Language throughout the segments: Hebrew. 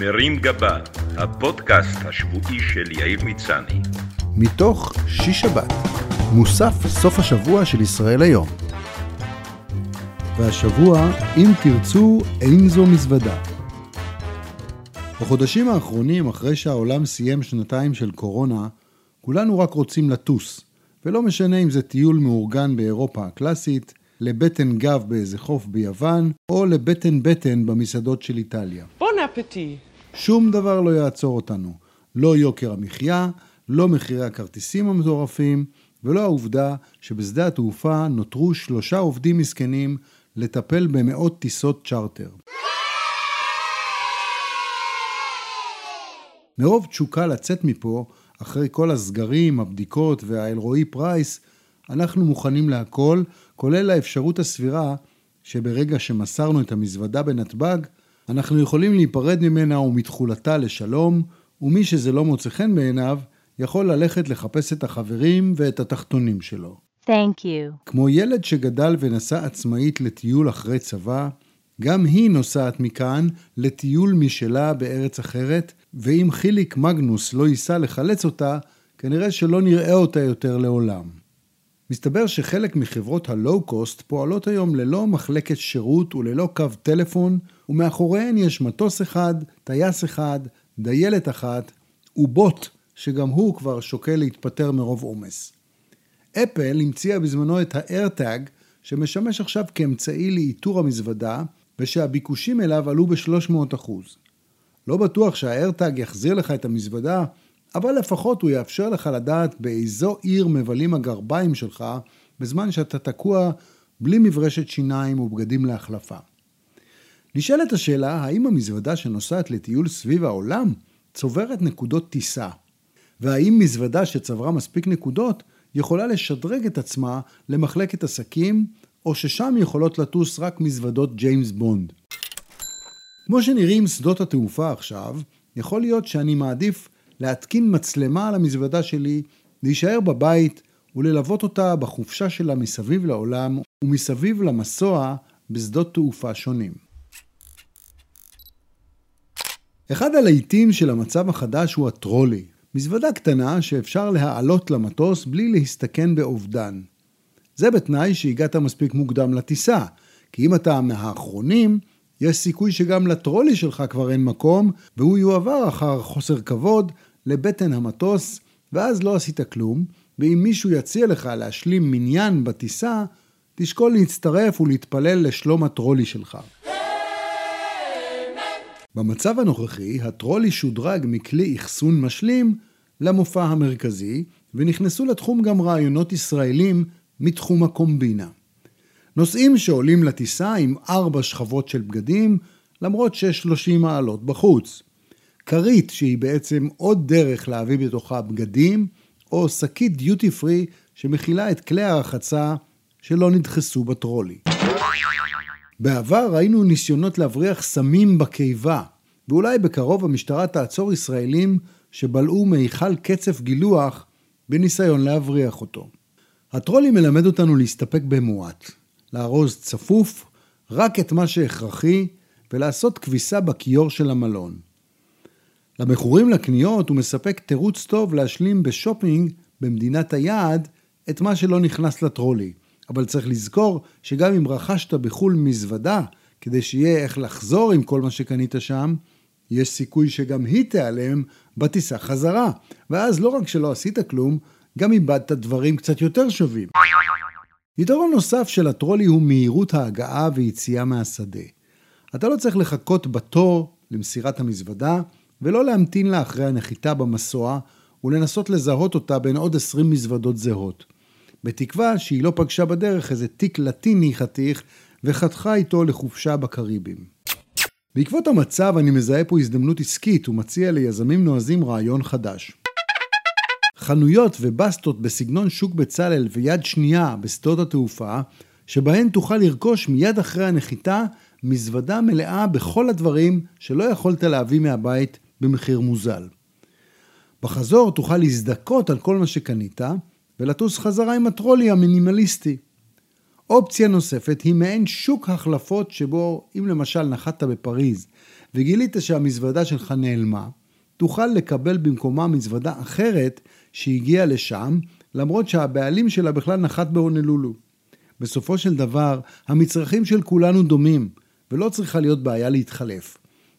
מרים גבה, הפודקאסט השבועי של יאיר מצני. מתוך שיש שבת, מוסף סוף השבוע של ישראל היום. והשבוע, אם תרצו, אין זו מזוודה. בחודשים האחרונים, אחרי שהעולם סיים שנתיים של קורונה, כולנו רק רוצים לטוס, ולא משנה אם זה טיול מאורגן באירופה הקלאסית, לבטן גב באיזה חוף ביוון, או לבטן בטן במסעדות של איטליה. בון אפטי. שום דבר לא יעצור אותנו. לא יוקר המחיה, לא מחירי הכרטיסים המטורפים, ולא העובדה שבשדה התעופה נותרו שלושה עובדים מסכנים לטפל במאות טיסות צ'רטר. מרוב תשוקה לצאת מפה, אחרי כל הסגרים, הבדיקות והאלרועי פרייס, אנחנו מוכנים להכל, כולל האפשרות הסבירה שברגע שמסרנו את המזוודה בנתב"ג, אנחנו יכולים להיפרד ממנה ומתכולתה לשלום, ומי שזה לא מוצא חן בעיניו, יכול ללכת לחפש את החברים ואת התחתונים שלו. Thank you. כמו ילד שגדל ונסע עצמאית לטיול אחרי צבא, גם היא נוסעת מכאן לטיול משלה בארץ אחרת, ואם חיליק מגנוס לא ייסע לחלץ אותה, כנראה שלא נראה אותה יותר לעולם. מסתבר שחלק מחברות הלואו-קוסט פועלות היום ללא מחלקת שירות וללא קו טלפון, ומאחוריהן יש מטוס אחד, טייס אחד, דיילת אחת, ובוט, שגם הוא כבר שוקל להתפטר מרוב עומס. אפל המציאה בזמנו את ה-AirTag, שמשמש עכשיו כאמצעי לאיתור המזוודה, ושהביקושים אליו עלו ב-300%. לא בטוח שה-AirTag יחזיר לך את המזוודה, אבל לפחות הוא יאפשר לך לדעת באיזו עיר מבלים הגרביים שלך, בזמן שאתה תקוע בלי מברשת שיניים ובגדים להחלפה. נשאלת השאלה, האם המזוודה שנוסעת לטיול סביב העולם צוברת נקודות טיסה? והאם מזוודה שצברה מספיק נקודות יכולה לשדרג את עצמה למחלקת עסקים, או ששם יכולות לטוס רק מזוודות ג'יימס בונד? כמו שנראים שדות התעופה עכשיו, יכול להיות שאני מעדיף להתקין מצלמה על המזוודה שלי, להישאר בבית וללוות אותה בחופשה שלה מסביב לעולם ומסביב למסוע בשדות תעופה שונים. אחד הלהיטים של המצב החדש הוא הטרולי, מזוודה קטנה שאפשר להעלות למטוס בלי להסתכן באובדן. זה בתנאי שהגעת מספיק מוקדם לטיסה, כי אם אתה מהאחרונים, יש סיכוי שגם לטרולי שלך כבר אין מקום, והוא יועבר אחר חוסר כבוד לבטן המטוס, ואז לא עשית כלום, ואם מישהו יציע לך להשלים מניין בטיסה, תשקול להצטרף ולהתפלל לשלום הטרולי שלך. במצב הנוכחי, הטרולי שודרג מכלי אחסון משלים למופע המרכזי, ונכנסו לתחום גם רעיונות ישראלים מתחום הקומבינה. נוסעים שעולים לטיסה עם ארבע שכבות של בגדים, למרות שיש 30 מעלות בחוץ. כרית שהיא בעצם עוד דרך להביא בתוכה בגדים, או שקית דיוטי פרי שמכילה את כלי הרחצה שלא נדחסו בטרולי. בעבר ראינו ניסיונות להבריח סמים בקיבה, ואולי בקרוב המשטרה תעצור ישראלים שבלעו מיכל קצף גילוח בניסיון להבריח אותו. הטרולי מלמד אותנו להסתפק במועט, לארוז צפוף רק את מה שהכרחי ולעשות כביסה בכיור של המלון. למכורים לקניות הוא מספק תירוץ טוב להשלים בשופינג במדינת היעד את מה שלא נכנס לטרולי. אבל צריך לזכור שגם אם רכשת בחו"ל מזוודה, כדי שיהיה איך לחזור עם כל מה שקנית שם, יש סיכוי שגם היא תיעלם בטיסה חזרה. ואז לא רק שלא עשית כלום, גם איבדת דברים קצת יותר שווים. יתרון נוסף של הטרולי הוא מהירות ההגעה ויציאה מהשדה. אתה לא צריך לחכות בתור למסירת המזוודה, ולא להמתין לה אחרי הנחיתה במסוע, ולנסות לזהות אותה בין עוד 20 מזוודות זהות. בתקווה שהיא לא פגשה בדרך איזה תיק לטיני חתיך, וחתכה איתו לחופשה בקריבים. בעקבות המצב אני מזהה פה הזדמנות עסקית ומציע ליזמים נועזים רעיון חדש. חנויות ובסטות בסגנון שוק בצלאל ויד שנייה בשדות התעופה, שבהן תוכל לרכוש מיד אחרי הנחיתה מזוודה מלאה בכל הדברים שלא יכולת להביא מהבית במחיר מוזל. בחזור תוכל להזדכות על כל מה שקנית ולטוס חזרה עם הטרולי המינימליסטי. אופציה נוספת היא מעין שוק החלפות שבו אם למשל נחת בפריז וגילית שהמזוודה שלך נעלמה, תוכל לקבל במקומה מזוודה אחרת שהגיעה לשם, למרות שהבעלים שלה בכלל נחת בהונלולו. בסופו של דבר, המצרכים של כולנו דומים, ולא צריכה להיות בעיה להתחלף.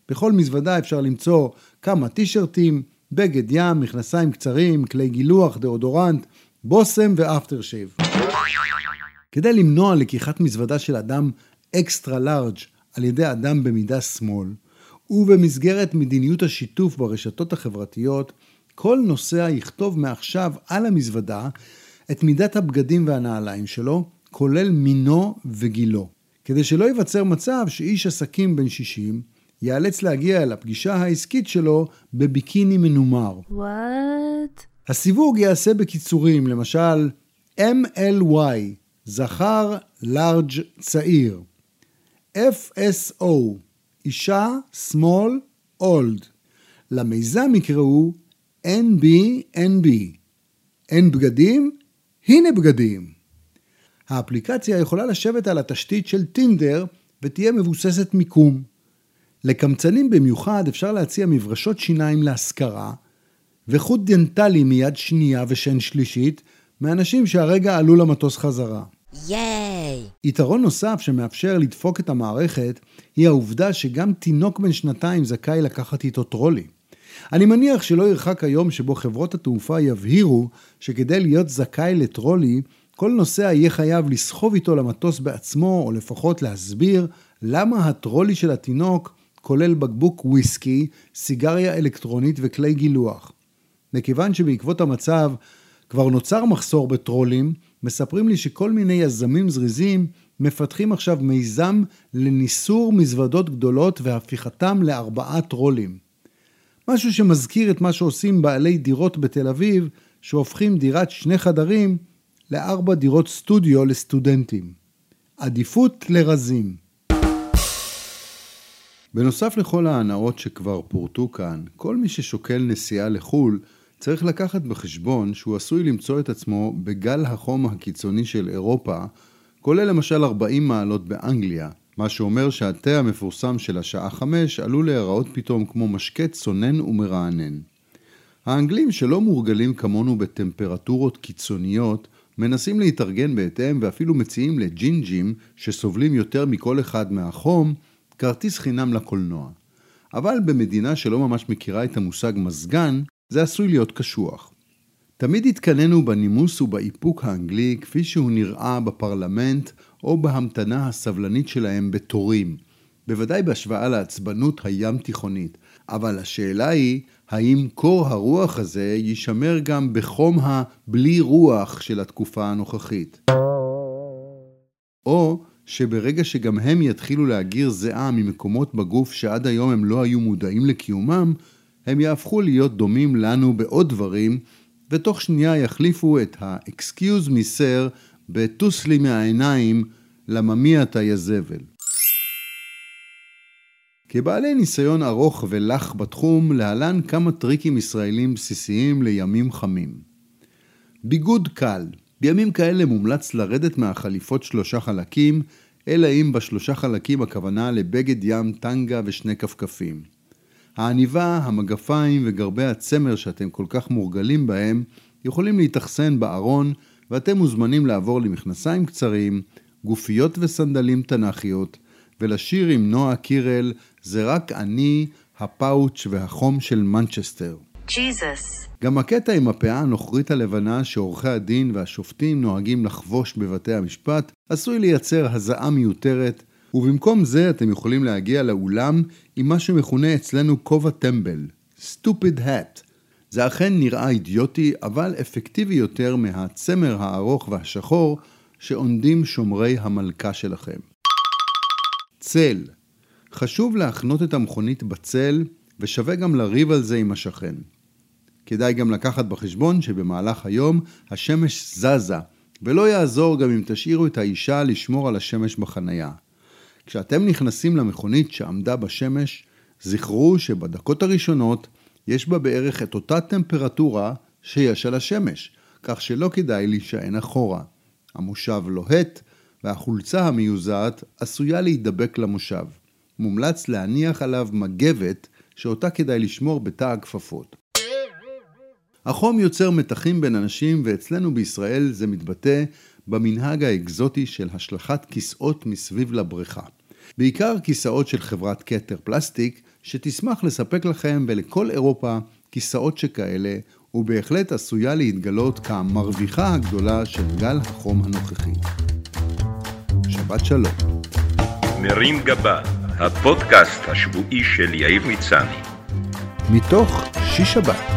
בכל מזוודה אפשר למצוא כמה טישרטים, בגד ים, מכנסיים קצרים, כלי גילוח, דאודורנט, בושם ואפטר שייב. כדי למנוע לקיחת מזוודה של אדם אקסטרה לארג' על ידי אדם במידה שמאל, ובמסגרת מדיניות השיתוף ברשתות החברתיות, כל נוסע יכתוב מעכשיו על המזוודה את מידת הבגדים והנעליים שלו, כולל מינו וגילו. כדי שלא ייווצר מצב שאיש עסקים בן 60 ייאלץ להגיע אל הפגישה העסקית שלו בביקיני מנומר. וואט? הסיווג ייעשה בקיצורים, למשל MLY, זכר לארג' צעיר, FSO, אישה שמאל אולד. למיזם יקראו NBNB, אין בגדים? הנה בגדים. האפליקציה יכולה לשבת על התשתית של טינדר ותהיה מבוססת מיקום. לקמצנים במיוחד אפשר להציע מברשות שיניים להשכרה וחוט דנטלי מיד שנייה ושן שלישית מאנשים שהרגע עלו למטוס חזרה. ייי! יתרון נוסף שמאפשר לדפוק את המערכת היא העובדה שגם תינוק בן שנתיים זכאי לקחת איתו טרולי. אני מניח שלא ירחק היום שבו חברות התעופה יבהירו שכדי להיות זכאי לטרולי, כל נוסע יהיה חייב לסחוב איתו למטוס בעצמו, או לפחות להסביר למה הטרולי של התינוק כולל בקבוק וויסקי, סיגריה אלקטרונית וכלי גילוח. מכיוון שבעקבות המצב כבר נוצר מחסור בטרולים, מספרים לי שכל מיני יזמים זריזים מפתחים עכשיו מיזם לניסור מזוודות גדולות והפיכתם לארבעה טרולים. משהו שמזכיר את מה שעושים בעלי דירות בתל אביב, שהופכים דירת שני חדרים לארבע דירות סטודיו לסטודנטים. עדיפות לרזים. בנוסף לכל ההנאות שכבר פורטו כאן, כל מי ששוקל נסיעה לחו"ל צריך לקחת בחשבון שהוא עשוי למצוא את עצמו בגל החום הקיצוני של אירופה, כולל למשל 40 מעלות באנגליה, מה שאומר שהתה המפורסם של השעה 5 עלול להיראות פתאום כמו משקה צונן ומרענן. האנגלים שלא מורגלים כמונו בטמפרטורות קיצוניות, מנסים להתארגן בהתאם ואפילו מציעים לג'ינג'ים שסובלים יותר מכל אחד מהחום, כרטיס חינם לקולנוע. אבל במדינה שלא ממש מכירה את המושג מזגן, זה עשוי להיות קשוח. תמיד התקנאנו בנימוס ובאיפוק האנגלי כפי שהוא נראה בפרלמנט או בהמתנה הסבלנית שלהם בתורים, בוודאי בהשוואה לעצבנות הים תיכונית, אבל השאלה היא, האם קור הרוח הזה יישמר גם בחום הבלי רוח של התקופה הנוכחית? או שברגע שגם הם יתחילו להגיר זיעה ממקומות בגוף שעד היום הם לא היו מודעים לקיומם, הם יהפכו להיות דומים לנו בעוד דברים, ותוך שנייה יחליפו את ה-excuse me sir ב"טוס לי מהעיניים" לממי אתה יזבל. כבעלי ניסיון ארוך ולח בתחום, להלן כמה טריקים ישראלים בסיסיים לימים חמים. ביגוד קל בימים כאלה מומלץ לרדת מהחליפות שלושה חלקים, אלא אם בשלושה חלקים הכוונה לבגד ים, טנגה ושני כפכפים. העניבה, המגפיים וגרבי הצמר שאתם כל כך מורגלים בהם יכולים להתאכסן בארון ואתם מוזמנים לעבור למכנסיים קצרים, גופיות וסנדלים תנ"כיות ולשיר עם נועה קירל "זה רק אני, הפאוץ' והחום של מנצ'סטר". ג'יזוס. גם הקטע עם הפאה הנוכרית הלבנה שעורכי הדין והשופטים נוהגים לחבוש בבתי המשפט עשוי לייצר הזעה מיותרת, ובמקום זה אתם יכולים להגיע לאולם עם מה שמכונה אצלנו כובע טמבל, stupid hat. זה אכן נראה אידיוטי, אבל אפקטיבי יותר מהצמר הארוך והשחור שעונדים שומרי המלכה שלכם. צל חשוב להחנות את המכונית בצל, ושווה גם לריב על זה עם השכן. כדאי גם לקחת בחשבון שבמהלך היום השמש זזה, ולא יעזור גם אם תשאירו את האישה לשמור על השמש בחנייה. כשאתם נכנסים למכונית שעמדה בשמש, זכרו שבדקות הראשונות יש בה בערך את אותה טמפרטורה שיש על השמש, כך שלא כדאי להישען אחורה. המושב לוהט, והחולצה המיוזעת עשויה להידבק למושב. מומלץ להניח עליו מגבת שאותה כדאי לשמור בתא הכפפות. החום יוצר מתחים בין אנשים ואצלנו בישראל זה מתבטא במנהג האקזוטי של השלכת כיסאות מסביב לבריכה. בעיקר כיסאות של חברת כתר פלסטיק, שתשמח לספק לכם ולכל אירופה כיסאות שכאלה, ובהחלט עשויה להתגלות כמרוויחה הגדולה של גל החום הנוכחי. שבת שלום. מרים גבה, הפודקאסט השבועי של יאיר מצני. מתוך שיש שבת,